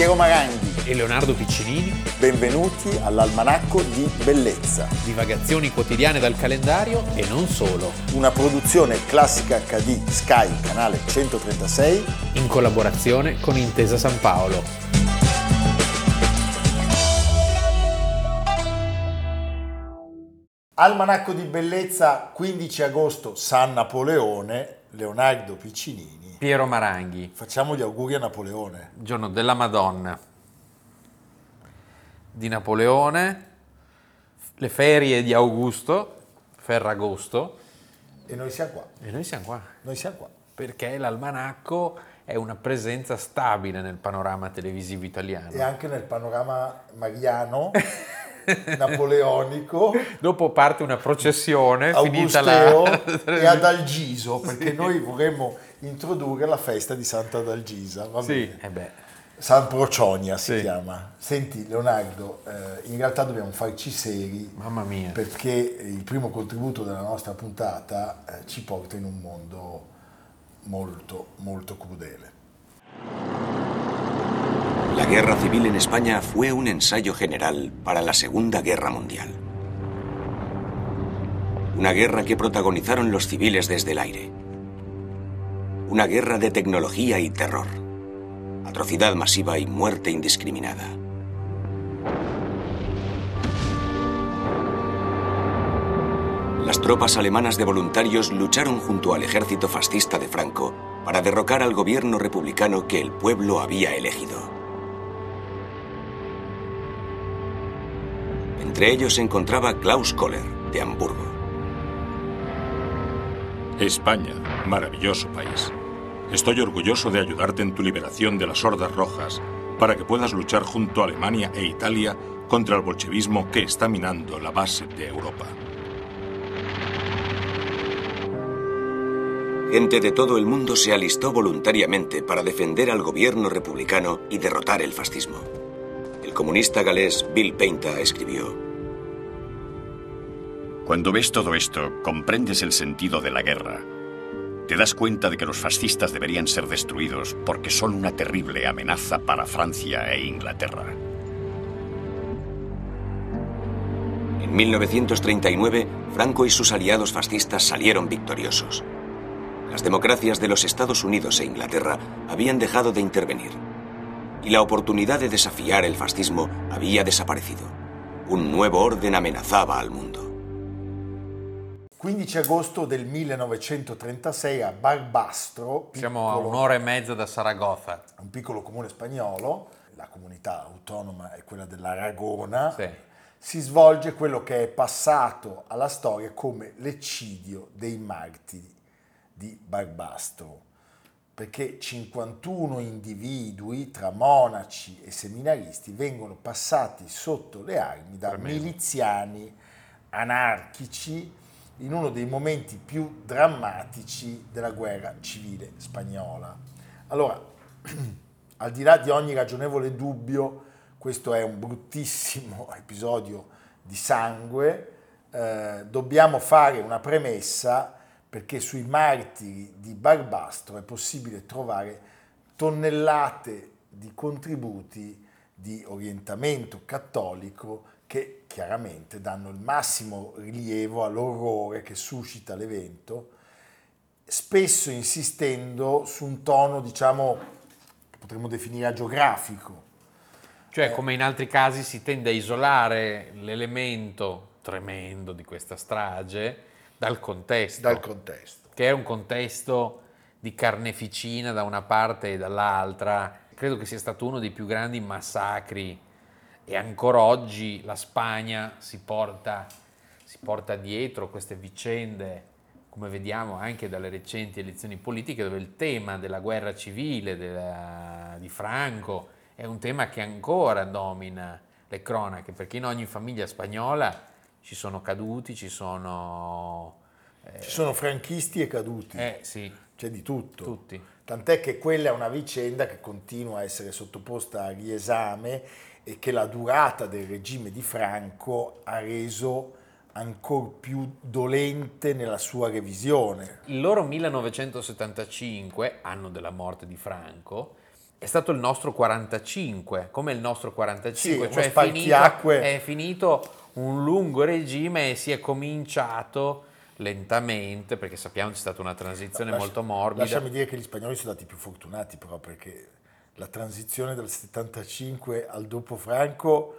Piero Maranghi e Leonardo Piccinini. Benvenuti all'Almanacco di Bellezza. Divagazioni quotidiane dal calendario e non solo. Una produzione classica HD Sky, canale 136. In collaborazione con Intesa San Paolo. Almanacco di Bellezza, 15 agosto, San Napoleone, Leonardo Piccinini. Piero Maranghi. Facciamo gli auguri a Napoleone. Giorno della Madonna. Di Napoleone, le ferie di Augusto, Ferragosto. E noi siamo qua. E noi siamo qua. Noi siamo qua. Perché l'almanacco è una presenza stabile nel panorama televisivo italiano. E anche nel panorama mariano, napoleonico. Dopo parte una processione finita la... e Adalgiso, perché noi vorremmo introdurre la festa di Sant'Adalgisa. Va Sì, bene. eh beh. San Procionia si Sì. chiama. Senti Leonardo, eh, in realtà dobbiamo farci seri Mamma mia. perché il primo contributo della nostra puntata eh, ci porta in un mondo molto, molto crudele. La guerra civil en España fue un ensayo general para la Segunda Guerra Mundial. Una guerra que protagonizaron los civiles desde el aire. Una guerra de tecnología y terror. Atrocidad masiva y muerte indiscriminada. Las tropas alemanas de voluntarios lucharon junto al ejército fascista de Franco para derrocar al gobierno republicano que el pueblo había elegido. Entre ellos se encontraba Klaus Kohler, de Hamburgo. España, maravilloso país. Estoy orgulloso de ayudarte en tu liberación de las hordas rojas para que puedas luchar junto a Alemania e Italia contra el bolchevismo que está minando la base de Europa. Gente de todo el mundo se alistó voluntariamente para defender al gobierno republicano y derrotar el fascismo. El comunista galés Bill Painta escribió, Cuando ves todo esto, comprendes el sentido de la guerra. Te das cuenta de que los fascistas deberían ser destruidos porque son una terrible amenaza para Francia e Inglaterra. En 1939, Franco y sus aliados fascistas salieron victoriosos. Las democracias de los Estados Unidos e Inglaterra habían dejado de intervenir. Y la oportunidad de desafiar el fascismo había desaparecido. Un nuevo orden amenazaba al mundo. 15 agosto del 1936 a Barbastro, Siamo a un'ora e mezza da Saragozza. un piccolo comune spagnolo, la comunità autonoma è quella dell'Aragona, Sì. si svolge quello che è passato alla storia come l'eccidio dei martiri di Barbastro, perché 51 individui tra monaci e seminaristi vengono passati sotto le armi da Tremendo. miliziani anarchici in uno dei momenti più drammatici della guerra civile spagnola. Allora, al di là di ogni ragionevole dubbio, questo è un bruttissimo episodio di sangue, eh, dobbiamo fare una premessa perché sui martiri di Barbastro è possibile trovare tonnellate di contributi di orientamento cattolico che chiaramente danno il massimo rilievo all'orrore che suscita l'evento, spesso insistendo su un tono, diciamo, potremmo definire agiografico. Cioè, come in altri casi si tende a isolare l'elemento tremendo di questa strage dal contesto, dal contesto. che è un contesto di carneficina da una parte e dall'altra. Credo che sia stato uno dei più grandi massacri e ancora oggi la Spagna si porta, si porta dietro queste vicende, come vediamo anche dalle recenti elezioni politiche, dove il tema della guerra civile della- di Franco è un tema che ancora domina le cronache, perché in ogni famiglia spagnola ci sono caduti, ci sono... eh, Ci sono franchisti e caduti, eh, sì, c'è di tutto. tutti. Tant'è che quella è una vicenda che continua a essere sottoposta a riesame e che la durata del regime di Franco ha reso ancora più dolente nella sua revisione. Il loro 1975, anno della morte di Franco, è stato il nostro 45, come il nostro 45, Sì, cioè è finito, è finito un lungo regime e si è cominciato lentamente, perché sappiamo che c'è stata una transizione Lascia- molto morbida. Lasciami dire che gli spagnoli sono stati più fortunati però perché la transizione dal 75 al dopo Franco,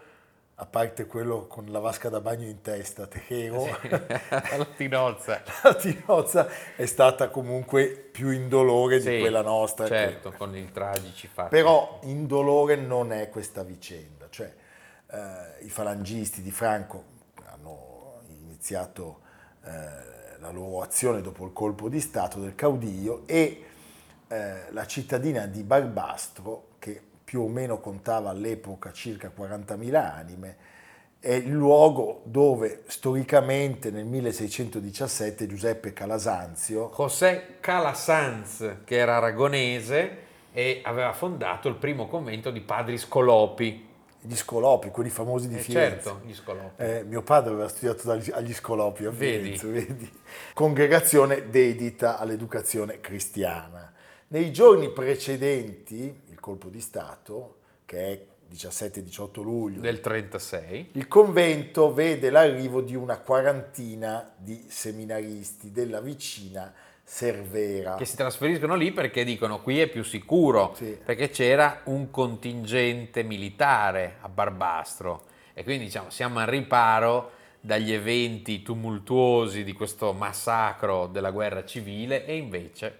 a parte quello con la vasca da bagno in testa, Tejero, La tinozza. la Tinozza è stata comunque più indolore Sì, di quella nostra. che- Certo, con i tragici fatti. Però indolore non è questa vicenda, cioè eh, i falangisti di Franco hanno iniziato eh, la loro azione dopo il colpo di Stato del caudillo e eh, la cittadina di Barbastro, che più o meno contava all'epoca circa 40.000 anime, è il luogo dove storicamente nel 1617 Giuseppe Calasanzio José Calasanz, che era aragonese e aveva fondato il primo convento di padri scolopi. Gli Scolopi, quelli famosi di Eh, Firenze. certo, gli scolopi. Eh, mio padre aveva studiato dagli- agli Scolopi a Vedi. Firenze, vedi? Congregazione dedita all'educazione cristiana. Nei giorni precedenti il colpo di Stato, che è 17-18 luglio, Del 36. il convento vede l'arrivo di una quarantina di seminaristi della vicina Cervera. che si trasferiscono lì perché dicono qui è più sicuro, Sì. perché c'era un contingente militare a Barbastro e quindi diciamo siamo al riparo dagli eventi tumultuosi di questo massacro della guerra civile e invece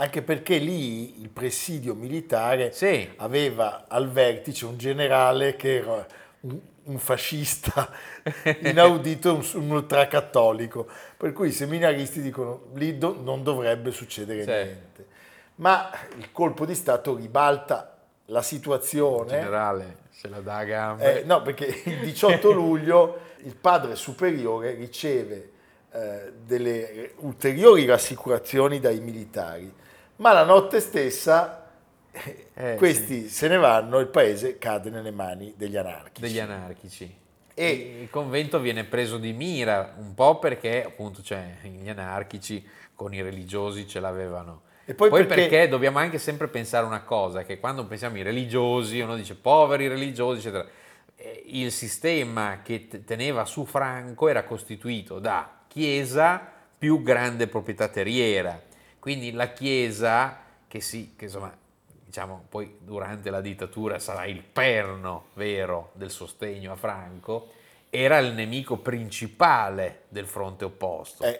Anche perché lì il presidio militare Sì. aveva al vertice un generale che era un, fascista inaudito, un, un ultracattolico, per cui i seminaristi dicono lì do- non dovrebbe succedere Sì. niente. Ma il colpo di Stato ribalta la situazione. generale se la dà a gambe. Eh, no, perché il 18 luglio il padre superiore riceve eh, delle ulteriori rassicurazioni dai militari, ma la notte stessa eh, questi se ne vanno e il paese cade nelle mani degli anarchici. degli anarchici. E- il convento viene preso di mira un po' perché appunto cioè, gli anarchici con i religiosi ce l'avevano. E poi perché... perché- dobbiamo anche sempre pensare una cosa, che quando pensiamo ai religiosi, uno dice poveri religiosi, eccetera. Eh, Il sistema che teneva su Franco era costituito da chiesa più grande proprietà terriera. Quindi la chiesa, che sì, che insomma, diciamo, poi durante la dittatura sarà il perno vero del sostegno a Franco, era il nemico principale del fronte opposto. Eh,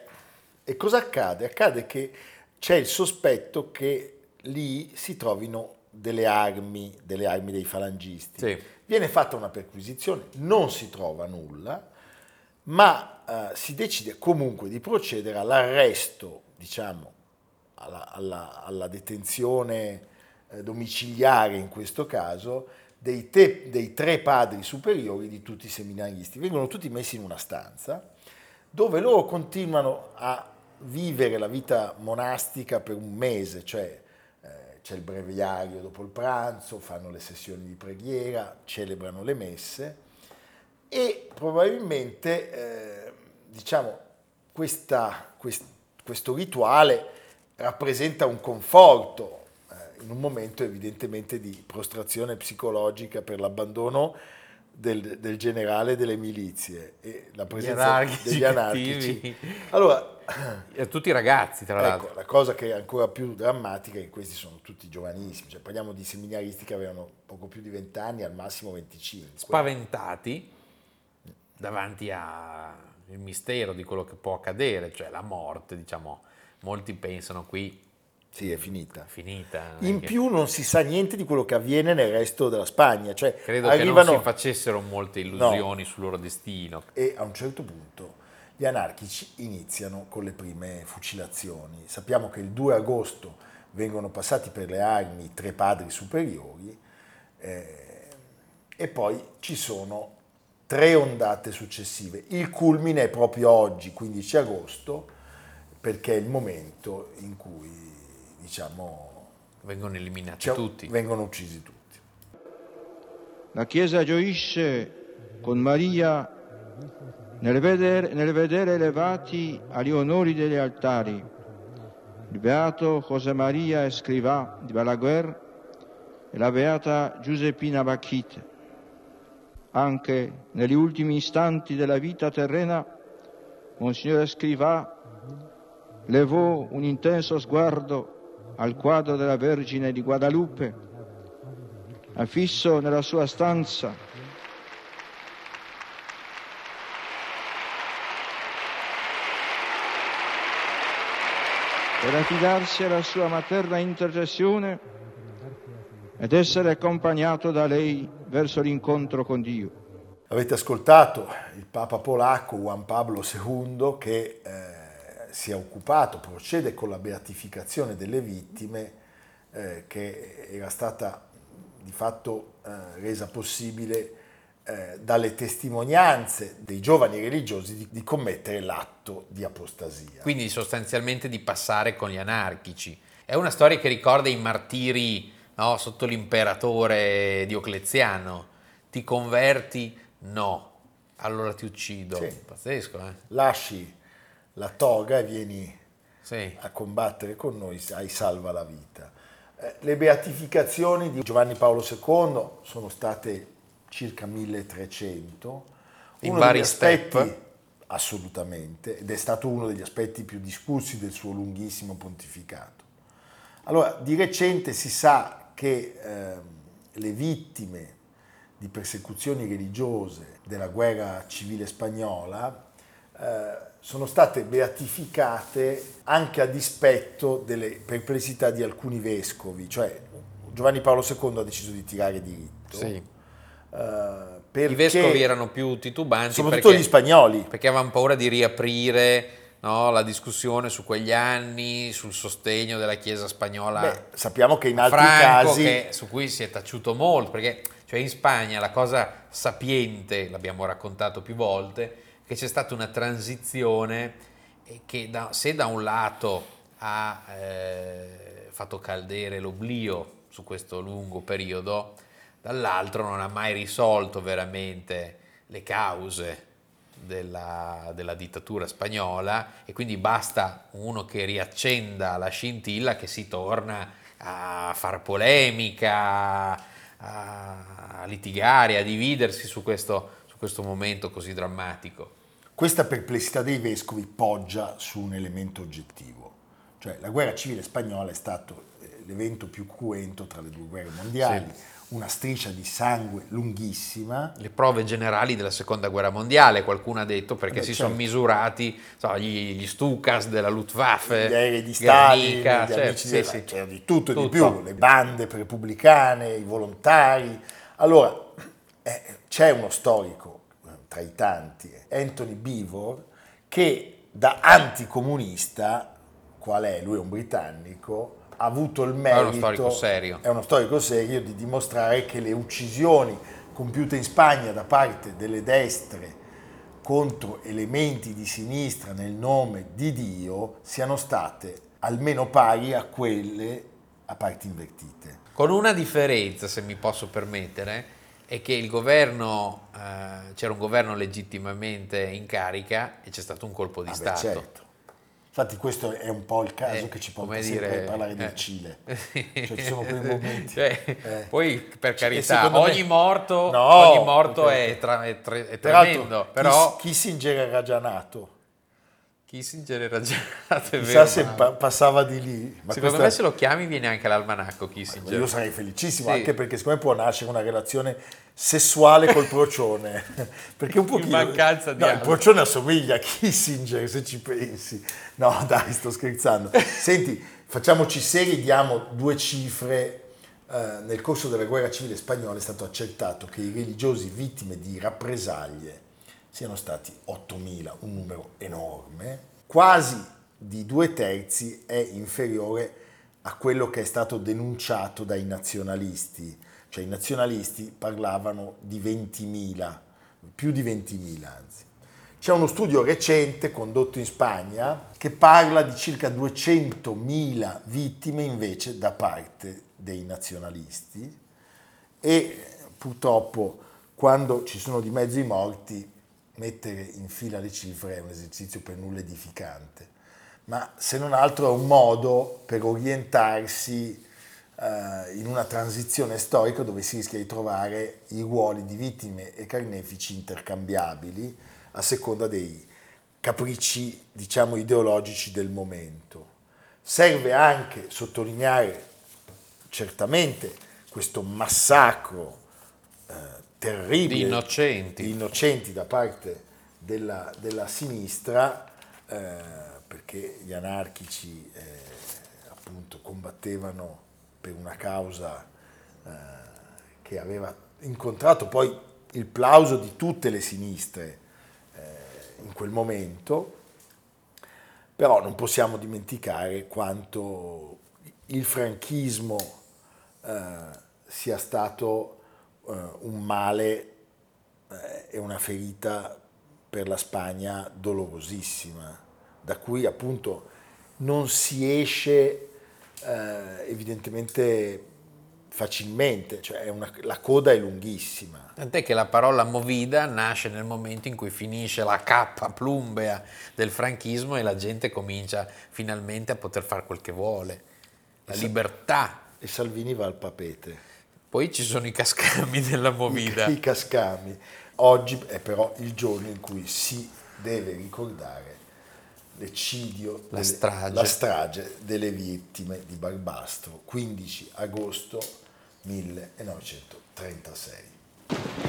e cosa accade? Accade che c'è il sospetto che lì si trovino delle armi, delle armi dei falangisti. Sì. Viene fatta una perquisizione, non si trova nulla, ma eh, si decide comunque di procedere all'arresto, diciamo, alla, alla- alla detenzione domiciliare in questo caso, dei, te- dei tre padri superiori di tutti i seminaristi. Vengono tutti messi in una stanza dove loro continuano a vivere la vita monastica per un mese, cioè eh, c'è il breviario dopo il pranzo, fanno le sessioni di preghiera, celebrano le messe e probabilmente eh, diciamo questa- quest- questo rituale rappresenta un conforto eh, in un momento evidentemente di prostrazione psicologica per l'abbandono del, del generale delle milizie e la presenza anarchici degli anarchici. cattivi. Allora, E tutti ragazzi, tra l'altro. ecco, la cosa che è ancora più drammatica è che questi sono tutti giovanissimi, cioè parliamo di seminaristi che avevano poco più di 20 anni, al massimo 25. spaventati davanti al mistero di quello che può accadere, cioè la morte, diciamo, molti pensano qui Sì, è finita. finita. In che- più non si sa niente di quello che avviene nel resto della Spagna, cioè credo arrivano che non si facessero molte illusioni sul loro destino. e a un certo punto gli anarchici iniziano con le prime fucilazioni. Sappiamo che il 2 agosto vengono passati per le armi tre padri superiori eh, e poi ci sono tre ondate successive. Il culmine è proprio oggi, 15 agosto, perché è il momento in cui diciamo, Vengono eliminati c'è- tutti. vengono uccisi tutti. La Chiesa gioisce con Maria nel vedere, nel vedere elevati agli onori degli altari il beato José Maria Escrivá di Balaguer e la beata Giuseppina Bacchite. Anche negli ultimi istanti della vita terrena, Monsignore Scrivà levò un intenso sguardo al quadro della Vergine di Guadalupe, affisso nella sua stanza per affidarsi alla sua materna intercessione ed essere accompagnato da lei verso l'incontro con Dio. Avete ascoltato il Papa polacco Juan Pablo II che eh, si è occupato, procede con la beatificazione delle vittime eh, che era stata di fatto eh, resa possibile eh, dalle testimonianze dei giovani religiosi di, di, commettere l'atto di apostasia. Quindi sostanzialmente di passare con gli anarchici. È una storia che ricorda i martiri no, sotto l'imperatore Diocleziano. Ti converti? No. Allora ti uccido. Sì. Pazzesco, eh? Lasci la toga e vieni sì. a combattere con noi, hai salva la vita. Eh, le beatificazioni di Giovanni Paolo II sono state circa 1300. In uno vari aspetti, step? Assolutamente, ed è stato uno degli aspetti più discussi del suo lunghissimo pontificato. Allora, di recente si sa che eh, le vittime di persecuzioni religiose della guerra civile spagnola eh, sono state beatificate anche a dispetto delle perplessità di alcuni vescovi, cioè Giovanni Paolo II ha deciso di tirare diritto. Sì Uh, I vescovi erano più titubanti. Soprattutto perché, gli spagnoli. Perché avevano paura di riaprire no, la discussione su quegli anni, sul sostegno della Chiesa spagnola. Beh, sappiamo che in altri Franco, casi... Che, su cui si è taciuto molto, perché cioè in Spagna la cosa sapiente, l'abbiamo raccontato più volte, che c'è stata una transizione che da, se da un lato ha eh, fatto caldere l'oblio su questo lungo periodo, dall'altro non ha mai risolto veramente le cause della, della, dittatura spagnola e quindi basta uno che riaccenda la scintilla che si torna a far polemica, a litigare, a dividersi su questo, su questo momento così drammatico. Questa perplessità dei vescovi poggia su un elemento oggettivo, cioè la guerra civile spagnola è stato eh, l'evento più cruento tra le due guerre mondiali. Sì una striscia di sangue lunghissima. Le prove generali della seconda guerra mondiale, qualcuno ha detto, perché Beh, si certo. sono misurati so, gli, gli, Stukas della Luftwaffe, gli aerei di Stalin, certo, sì, della, sì. C'era di tutto, tutto, e di più, le bande repubblicane, i volontari. Allora, eh, c'è uno storico eh, tra i tanti, Anthony Beevor, che da anticomunista, qual è? Lui è un britannico, ha avuto il merito, è uno storico serio, è uno storico serio di dimostrare che le uccisioni compiute in Spagna da parte delle destre contro elementi di sinistra nel nome di Dio siano state almeno pari a quelle a parti invertite. Con una differenza, se mi posso permettere, è che il governo, eh, c'era un governo legittimamente in carica e c'è stato un colpo di ah Stato. Beh, certo. Infatti questo è un po' il caso eh, che ci porta sempre dire, a parlare del eh. Cile. Cioè ci sono quei momenti. Cioè, eh. Poi per carità, ogni, me... morto, no, ogni morto è, tra, è, tre, è tremendo. Però... Kissinger era già nato. Kissinger era già Chissà se pa- passava di lì. Ma secondo questa... me se lo chiami viene anche l'almanacco Kissinger. Io sarei felicissimo, sì. anche perché secondo me può nascere una relazione sessuale col procione. perché un pochino... In mancanza di no, il procione assomiglia a Kissinger, se ci pensi. No, dai, sto scherzando. Senti, facciamoci seri, diamo due cifre. Eh, nel corso della guerra civile spagnola è stato accertato che i religiosi vittime di rappresaglie siano stati 8.000, un numero enorme. Quasi di due terzi è inferiore a quello che è stato denunciato dai nazionalisti cioè i nazionalisti parlavano di 20.000, più di 20.000 anzi. C'è uno studio recente condotto in Spagna che parla di circa 200.000 vittime invece da parte dei nazionalisti e purtroppo quando ci sono di mezzo i morti mettere in fila le cifre è un esercizio per nulla edificante, ma se non altro è un modo per orientarsi eh, in una transizione storica dove si rischia di trovare i ruoli di vittime e carnefici intercambiabili a seconda dei capricci, diciamo, ideologici del momento. Serve anche sottolineare certamente questo massacro terribile Di innocenti. di innocenti da parte della, della sinistra, eh, perché gli anarchici eh, appunto combattevano per una causa eh, che aveva incontrato poi il plauso di tutte le sinistre eh, in quel momento, però non possiamo dimenticare quanto il franchismo eh, sia stato un male eh, e una ferita per la Spagna dolorosissima, da cui appunto non si esce eh, evidentemente facilmente, cioè una- la coda è lunghissima. Tant'è che la parola movida nasce nel momento in cui finisce la cappa plumbea del franchismo e la gente comincia finalmente a poter fare quel che vuole. La libertà. E Salvini va al papete. Poi ci sono i cascami della movida. I cascami. Oggi è però il giorno in cui si deve ricordare l'eccidio, La delle- strage. la strage delle vittime di Barbastro, 15 agosto 1936.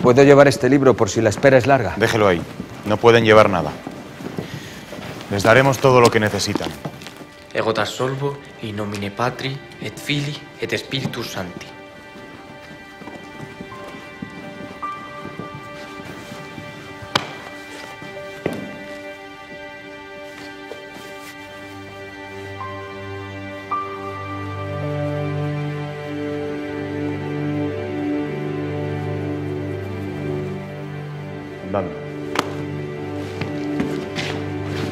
¿Puedo llevar este libro por si la espera es larga? Déjelo ahí. No pueden llevar nada. Les daremos todo lo que necesitan. Ego da solvo in nomine Patri et Filii et Spiritus Sancti.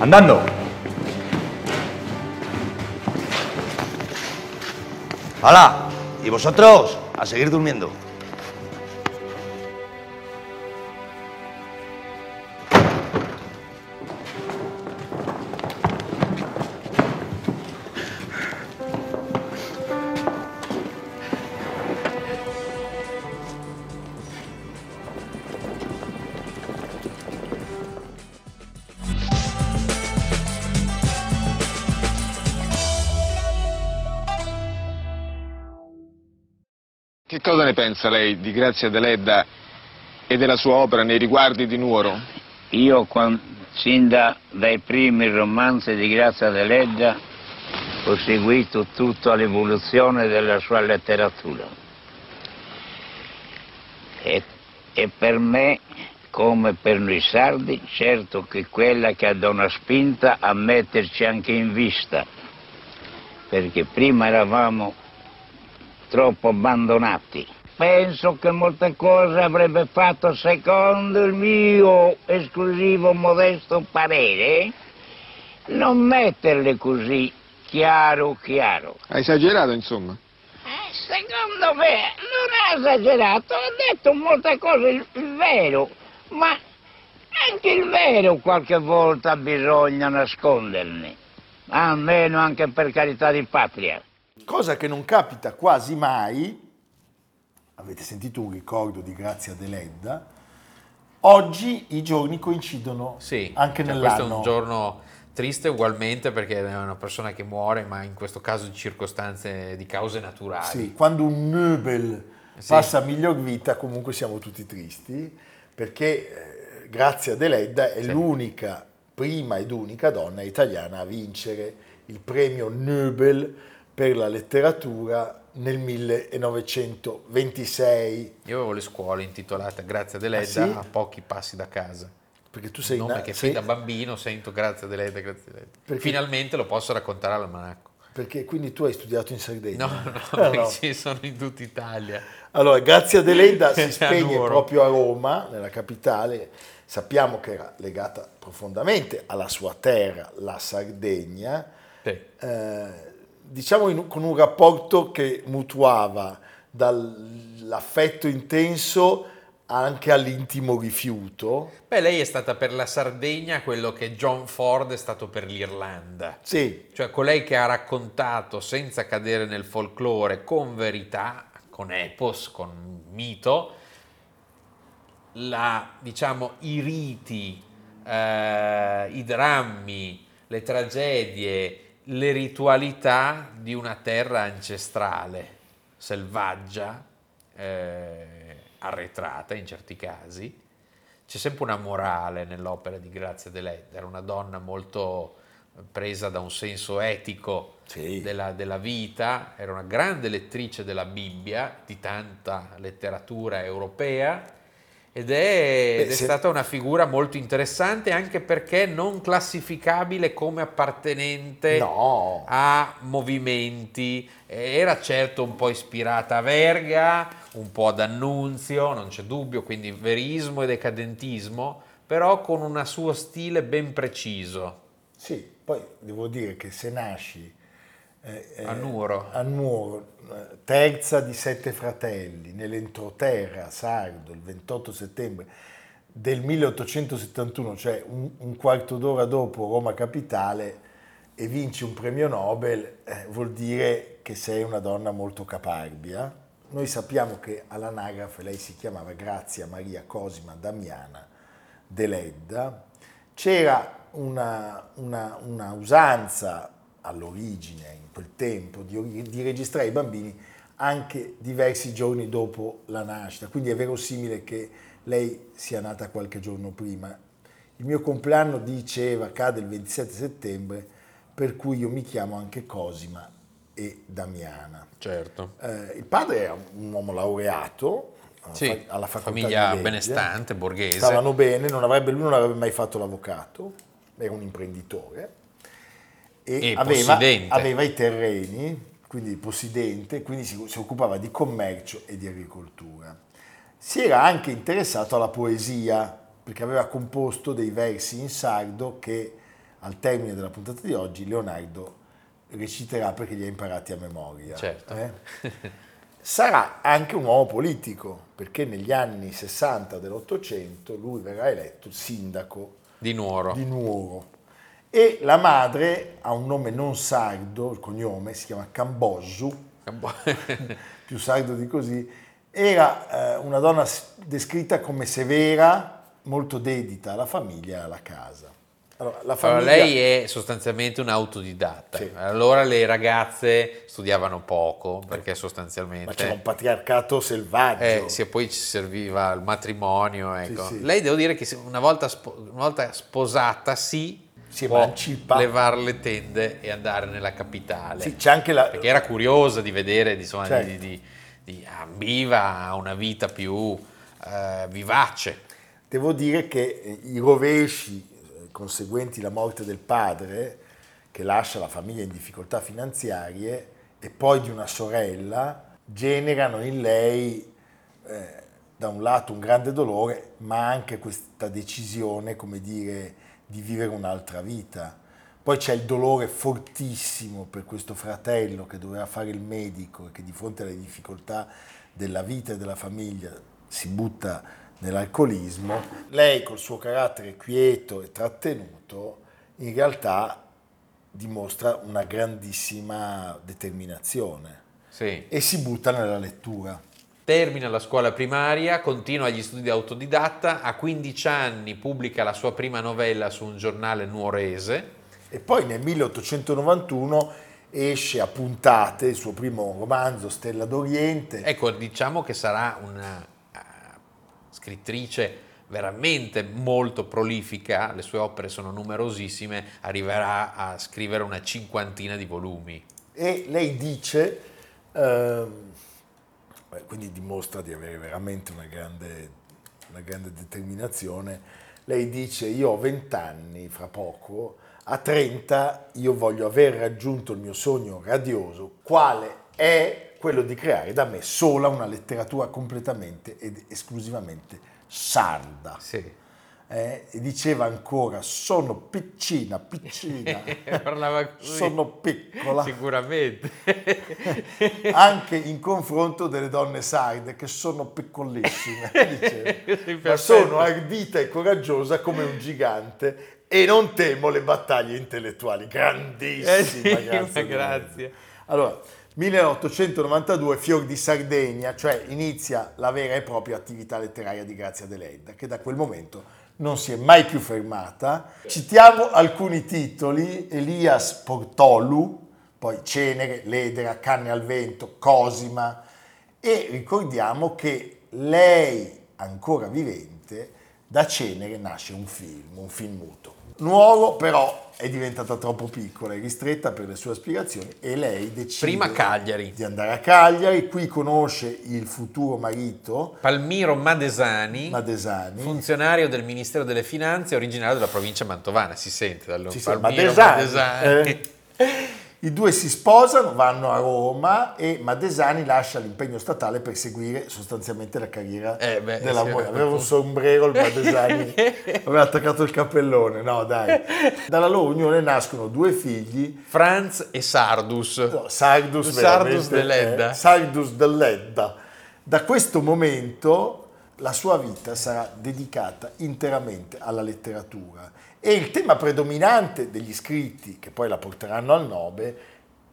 Andando. ¡Hala! ¿Y vosotros? A seguir durmiendo. Cosa ne pensa lei di Grazia Deledda e della sua opera nei riguardi di Nuoro? Io, quan- sin da- dai primi romanzi di Grazia Deledda, ho seguito tutta l'evoluzione della sua letteratura. E, e per me, come per noi sardi, certo che quella che dà una spinta a metterci anche in vista, perché prima eravamo troppo abbandonati. Penso che molte cose avrebbe fatto secondo il mio esclusivo modesto parere non metterle così chiaro chiaro. Ha esagerato, insomma. Eh, Secondo me non ha esagerato, ha detto molte cose il, il vero, ma anche il vero qualche volta bisogna nasconderne, almeno anche per carità di patria. Cosa che non capita quasi mai, avete sentito un ricordo di Grazia Deledda, oggi i giorni coincidono Sì, anche cioè, nell'anno. questo è un giorno triste ugualmente perché è una persona che muore, ma in questo caso di circostanze di cause naturali. Sì, quando un Nobel Sì. passa a miglior vita comunque siamo tutti tristi perché eh, Grazia Deledda è Sì. l'unica, prima ed unica donna italiana a vincere il premio Nobel per la letteratura nel 1926. Io avevo le scuole intitolate Grazie a Deledda Ah, sì? a pochi passi da casa. Perché tu sei un nome na- che sei- fin da bambino sento Grazie a Deledda, Grazie a Deledda. Perché- Finalmente lo posso raccontare all'almanacco. Perché quindi tu hai studiato in Sardegna? No, no, Ah, no. ci sono in tutta Italia. Allora, Grazia Deledda si spegne proprio a Roma, nella capitale. Sappiamo che era legata profondamente alla sua terra, la Sardegna, Sì. eh, diciamo in con un rapporto che mutuava dall'affetto intenso anche all'intimo rifiuto. Beh, lei è stata per la Sardegna quello che John Ford è stato per l'Irlanda. Sì. Cioè colei che ha raccontato senza cadere nel folklore, con verità, con epos, con mito, la, diciamo, i riti, eh, i drammi, le tragedie, le ritualità di una terra ancestrale, selvaggia, eh, arretrata in certi casi. C'è sempre una morale nell'opera di Grazia Deledda, era una donna molto presa da un senso etico Sì. della, della vita, era una grande lettrice della Bibbia, di tanta letteratura europea ed è, ed è se- stata una figura molto interessante anche perché non classificabile come appartenente No. a movimenti. Era certo un po' ispirata a Verga, un po' ad Annunzio, non c'è dubbio, quindi verismo e decadentismo, però con un suo stile ben preciso. Sì, poi devo dire che se nasci eh, eh, A Nuoro. a Nuoro, eh, terza di sette fratelli, nell'entroterra sardo, il 28 settembre del 1871, cioè un, un quarto d'ora dopo Roma Capitale, e vinci un premio Nobel, eh, vuol dire che sei una donna molto caparbia. Noi sappiamo che all'anagrafe lei si chiamava Grazia Maria Cosima Damiana Deledda. C'era una, una- una usanza all'origine, in quel tempo, di, di registrare i bambini anche diversi giorni dopo la nascita, quindi è verosimile che lei sia nata qualche giorno prima. Il mio compleanno diceva, cade il 27 settembre, per cui io mi chiamo anche Cosima e Damiana. Certo. Eh, il padre era un uomo laureato alla, Sì, alla facoltà famiglia legge. benestante, borghese. Stavano bene, non avrebbe- lui non avrebbe mai fatto l'avvocato, era un imprenditore e, E aveva, aveva i terreni, quindi possidente, quindi si, si occupava di commercio e di agricoltura. Si era anche interessato alla poesia, perché aveva composto dei versi in sardo che al termine della puntata di oggi Leonardo reciterà perché li ha imparati a memoria. Certo. eh. Sarà anche un uomo politico, perché negli anni 60 dell'Ottocento lui verrà eletto sindaco Di Nuoro. di Nuoro. E la madre ha un nome non sardo, il cognome si chiama Cambosu, più sardo di così, era eh, una donna descritta come severa, molto dedita alla famiglia e alla casa. Allora, la Allora, famiglia... lei è sostanzialmente un autodidatta. Allora le ragazze studiavano poco perché sostanzialmente... Ma c'era un patriarcato selvaggio. Eh, sì, poi ci serviva il matrimonio. Ecco. sì. Lei devo dire che una volta, spo- una volta sposata sì, Si può emancipa. levare le tende e andare nella capitale. Sì, c'è anche la... Perché era curiosa di vedere, di, insomma, Certo. di, di- di- ambiva a una vita più eh, vivace. Devo dire che eh, i rovesci eh, conseguenti la morte del padre, che lascia la famiglia in difficoltà finanziarie, e poi di una sorella, generano in lei eh, da un lato un grande dolore, ma anche questa decisione, come dire, di vivere un'altra vita. Poi c'è il dolore fortissimo per questo fratello che doveva fare il medico e che di fronte alle difficoltà della vita e della famiglia si butta nell'alcolismo. Lei col suo carattere quieto e trattenuto in realtà dimostra una grandissima determinazione Sì. e si butta nella lettura. Termina la scuola primaria, continua gli studi autodidatta, a 15 anni pubblica la sua prima novella su un giornale nuorese. E poi nel 1891 esce a puntate il suo primo romanzo, Stella d'Oriente. Ecco, diciamo che sarà una eh, scrittrice veramente molto prolifica, le sue opere sono numerosissime, arriverà a scrivere una cinquantina di volumi. E lei dice, ehm, beh, quindi dimostra di avere veramente una grande, una grande determinazione, lei dice io ho 20 anni fra poco, a 30 io voglio aver raggiunto il mio sogno radioso, quale è quello di creare da me sola una letteratura completamente ed esclusivamente sarda. Sì. Eh, e diceva ancora sono piccina, piccina, Parlava così. sono piccola, Sicuramente. anche in confronto delle donne sarde che sono piccolissime, diceva. ma sono ardita e coraggiosa come un gigante e non temo le battaglie intellettuali. Grandissima, Eh sì, grazie. grazie. Allora, 1892, Fior di Sardegna, cioè inizia la vera e propria attività letteraria di Grazia Deledda, che da quel momento non si è mai più fermata. Citiamo alcuni titoli, Elias Portolu, poi Cenere, Ledera, Canne al vento, Cosima, e ricordiamo che lei, ancora vivente, da Cenere nasce un film, un film muto. Nuovo però è diventata troppo piccola e ristretta per le sue aspirazioni e lei decide di andare a Cagliari, qui conosce il futuro marito Palmiro Madesani, Madesani. funzionario del Ministero delle Finanze, originario della provincia mantovana, si sente. Sì, sì, Palmiro Madesani. Eh, I due si sposano, vanno a Roma e Madesani lascia l'impegno statale per seguire sostanzialmente la carriera Eh, beh, della moglie. quel Aveva un sombrero il Madesani, aveva attaccato il cappellone, no dai. Dalla loro unione nascono due figli, Franz e Sardus. no, Sardus, Sardus veramente, de Ledda. eh, Sardus del Ledda. Da questo momento la sua vita sarà dedicata interamente alla letteratura e il tema predominante degli scritti che poi la porteranno al Nobel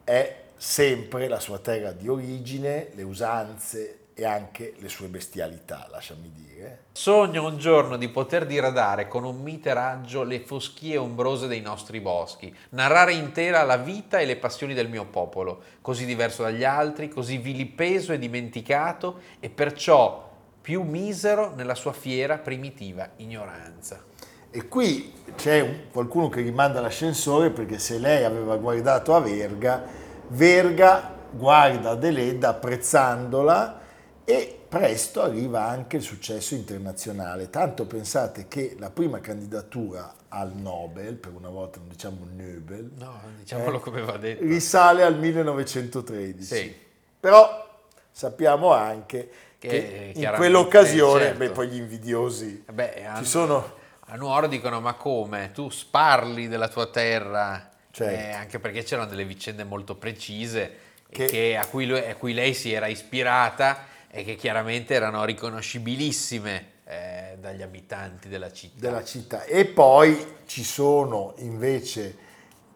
è sempre la sua terra di origine, le usanze e anche le sue bestialità, lasciami dire. Sogno un giorno di poter diradare con un mite raggio le foschie ombrose dei nostri boschi, narrare intera la vita e le passioni del mio popolo, così diverso dagli altri, così vilipeso e dimenticato, e perciò più misero nella sua fiera primitiva ignoranza. E qui c'è un- qualcuno che rimanda l'ascensore perché se lei aveva guardato a Verga, Verga guarda Adeleda apprezzandola e presto arriva anche il successo internazionale. Tanto pensate che la prima candidatura al Nobel, per una volta non diciamo Nobel, No, diciamolo eh, come va detto. risale al 1913. Sì. Però sappiamo anche Che che, in quell'occasione, certo. beh, poi gli invidiosi Eh beh, a- ci sono... A Nuoro dicono, ma come? Tu sparli della tua terra? Certo. Eh, anche perché c'erano delle vicende molto precise Che- che- a, cui lui- a cui lei si era ispirata e che chiaramente erano riconoscibilissime eh, dagli abitanti della città. della città. E poi ci sono invece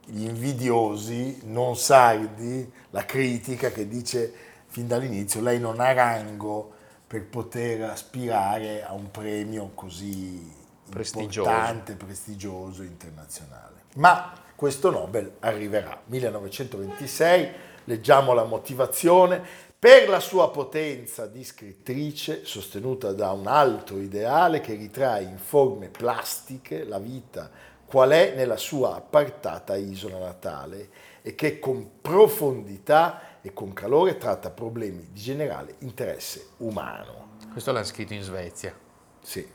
gli invidiosi, non sardi, la critica che dice fin dall'inizio lei non ha rango per poter aspirare a un premio così Prestigioso. importante, prestigioso, internazionale. Ma questo Nobel arriverà. 1926, leggiamo la motivazione, per la sua potenza di scrittrice, sostenuta da un altro ideale che ritrae in forme plastiche la vita qual è nella sua appartata isola natale e che con profondità e con calore tratta problemi di generale interesse umano. Questo l'ha scritto in Svezia. Sì.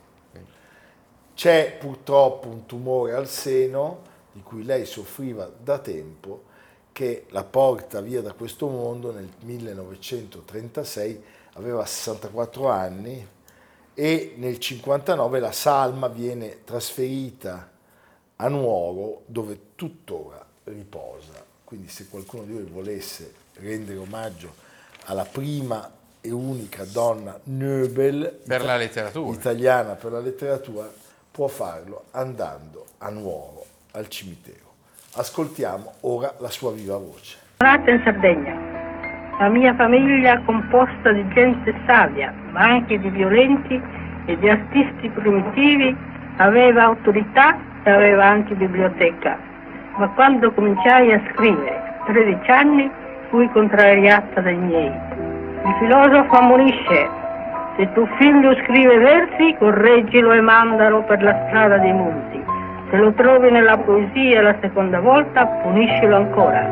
C'è purtroppo un tumore al seno di cui lei soffriva da tempo che la porta via da questo mondo nel 1936, aveva 64 anni e nel 59 la salma viene trasferita a Nuoro dove tuttora riposa. Quindi se qualcuno di voi volesse rendere omaggio alla prima e unica donna Nobel Per la letteratura. italiana per la letteratura può farlo andando a Nuoro al cimitero. Ascoltiamo ora la sua viva voce. Nata in Sardegna. La mia famiglia, composta di gente savia, ma anche di violenti e di artisti primitivi, aveva autorità e aveva anche biblioteca. Ma quando cominciai a scrivere, 13 anni, fui contrariata dai miei. Il filosofo ammonisce, se tuo figlio scrive versi, correggilo e mandalo per la strada dei monti. Se lo trovi nella poesia la seconda volta, puniscilo ancora.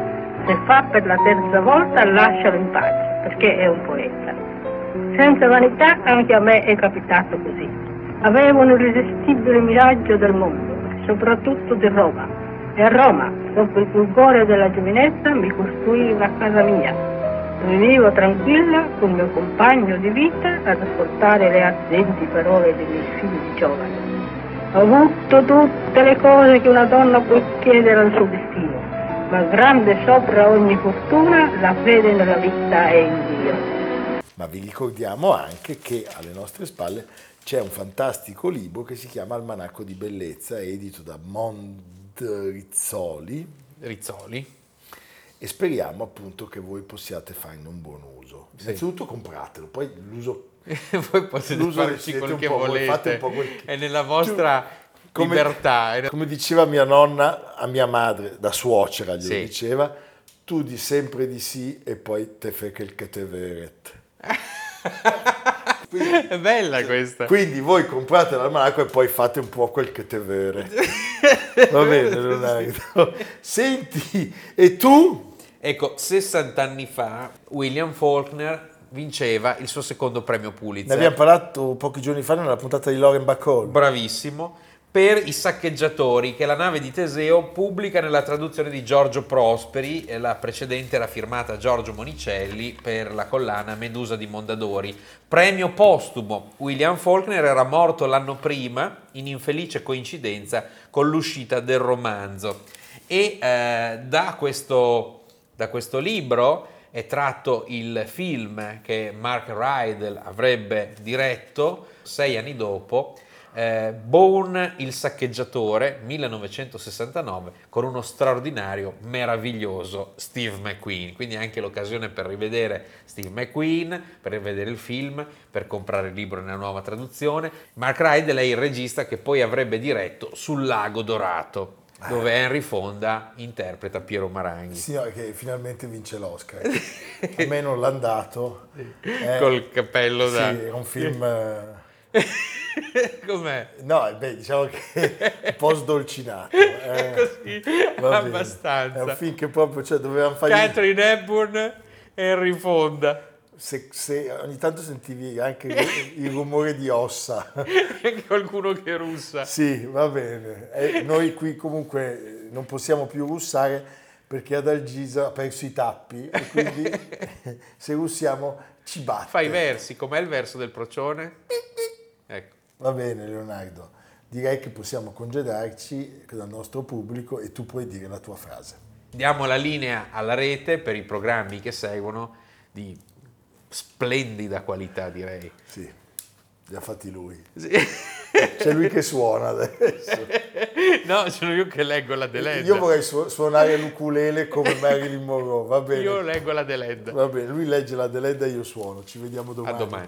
Se fa per la terza volta, lascialo in pace, perché è un poeta. Senza vanità, anche a me è capitato così. Avevo un irresistibile miraggio del mondo, soprattutto di Roma. E a Roma, dopo il fulgore della giovinezza, mi costruì una casa mia, dove vivo tranquilla con il mio compagno di vita ad ascoltare le ardenti parole dei miei figli giovani. Ho avuto tutte le cose che una donna può chiedere al suo destino, ma grande sopra ogni fortuna la fede nella vita e in Dio. Ma vi ricordiamo anche che alle nostre spalle c'è un fantastico libro che si chiama Almanacco di Bellezza, edito da Mondrizzoli. Rizzoli. E speriamo appunto che voi possiate farne un buon uso. Sì. Innanzitutto compratelo, poi l'uso Voi potete l'uso farci quel che volete. quel È nella vostra Come- libertà. È- Come diceva mia nonna a mia madre, da suocera glielo Sì. diceva, tu di sempre di sì e poi te fai quel che te veret. È bella questa. Quindi voi comprate l'almanacco e poi fate un po' quel che te vere. Va bene, Leonardo. Senti, e tu? Ecco, 60 anni fa William Faulkner vinceva il suo secondo premio Pulitzer. Ne abbiamo parlato pochi giorni fa nella puntata di Loren Bacall. Bravissimo. Per i saccheggiatori che la nave di Teseo pubblica nella traduzione di Giorgio Prosperi, la precedente era firmata Giorgio Monicelli per la collana Medusa di Mondadori. Premio postumo. William Faulkner era morto l'anno prima, in infelice coincidenza con l'uscita del romanzo. E eh, da, questo, da questo libro è tratto il film che Mark Rydell avrebbe diretto sei anni dopo, eh, Bone il saccheggiatore 1969 con uno straordinario, meraviglioso Steve McQueen. Quindi anche l'occasione per rivedere Steve McQueen, per rivedere il film, per comprare il libro nella nuova traduzione. Mark Rydell è il regista che poi avrebbe diretto Sul lago dorato. Dove Henry Fonda interpreta Piero Maranghi. Sì, che finalmente vince l'Oscar. A me non l'hanno dato. Eh, Col cappello sì, da- è un film... eh, Com'è? No, beh, diciamo che è un po' sdolcinato. eh. Così, bene. abbastanza. È un film che proprio, cioè, dovevamo fargli... Catherine Hepburn e Henry Fonda. Se, se ogni tanto sentivi anche il, rumore di ossa. Qualcuno che russa. Sì, va bene. E noi qui comunque non possiamo più russare perché Adalgisa ha perso i tappi e quindi se russiamo ci batte. Fai i versi, com'è il verso del procione? Ecco. Va bene Leonardo, direi che possiamo congedarci dal nostro pubblico e tu puoi dire la tua frase. Diamo la linea alla rete per i programmi che seguono di splendida qualità, direi. Sì, li ha fatti lui. Sì. C'è lui che suona adesso. No, sono io che leggo la delenda. Io vorrei su- suonare l'ukulele come Marilyn Monroe, va bene. Io leggo la delenda. Va bene, lui legge la delenda e io suono. Ci vediamo domani. A domani.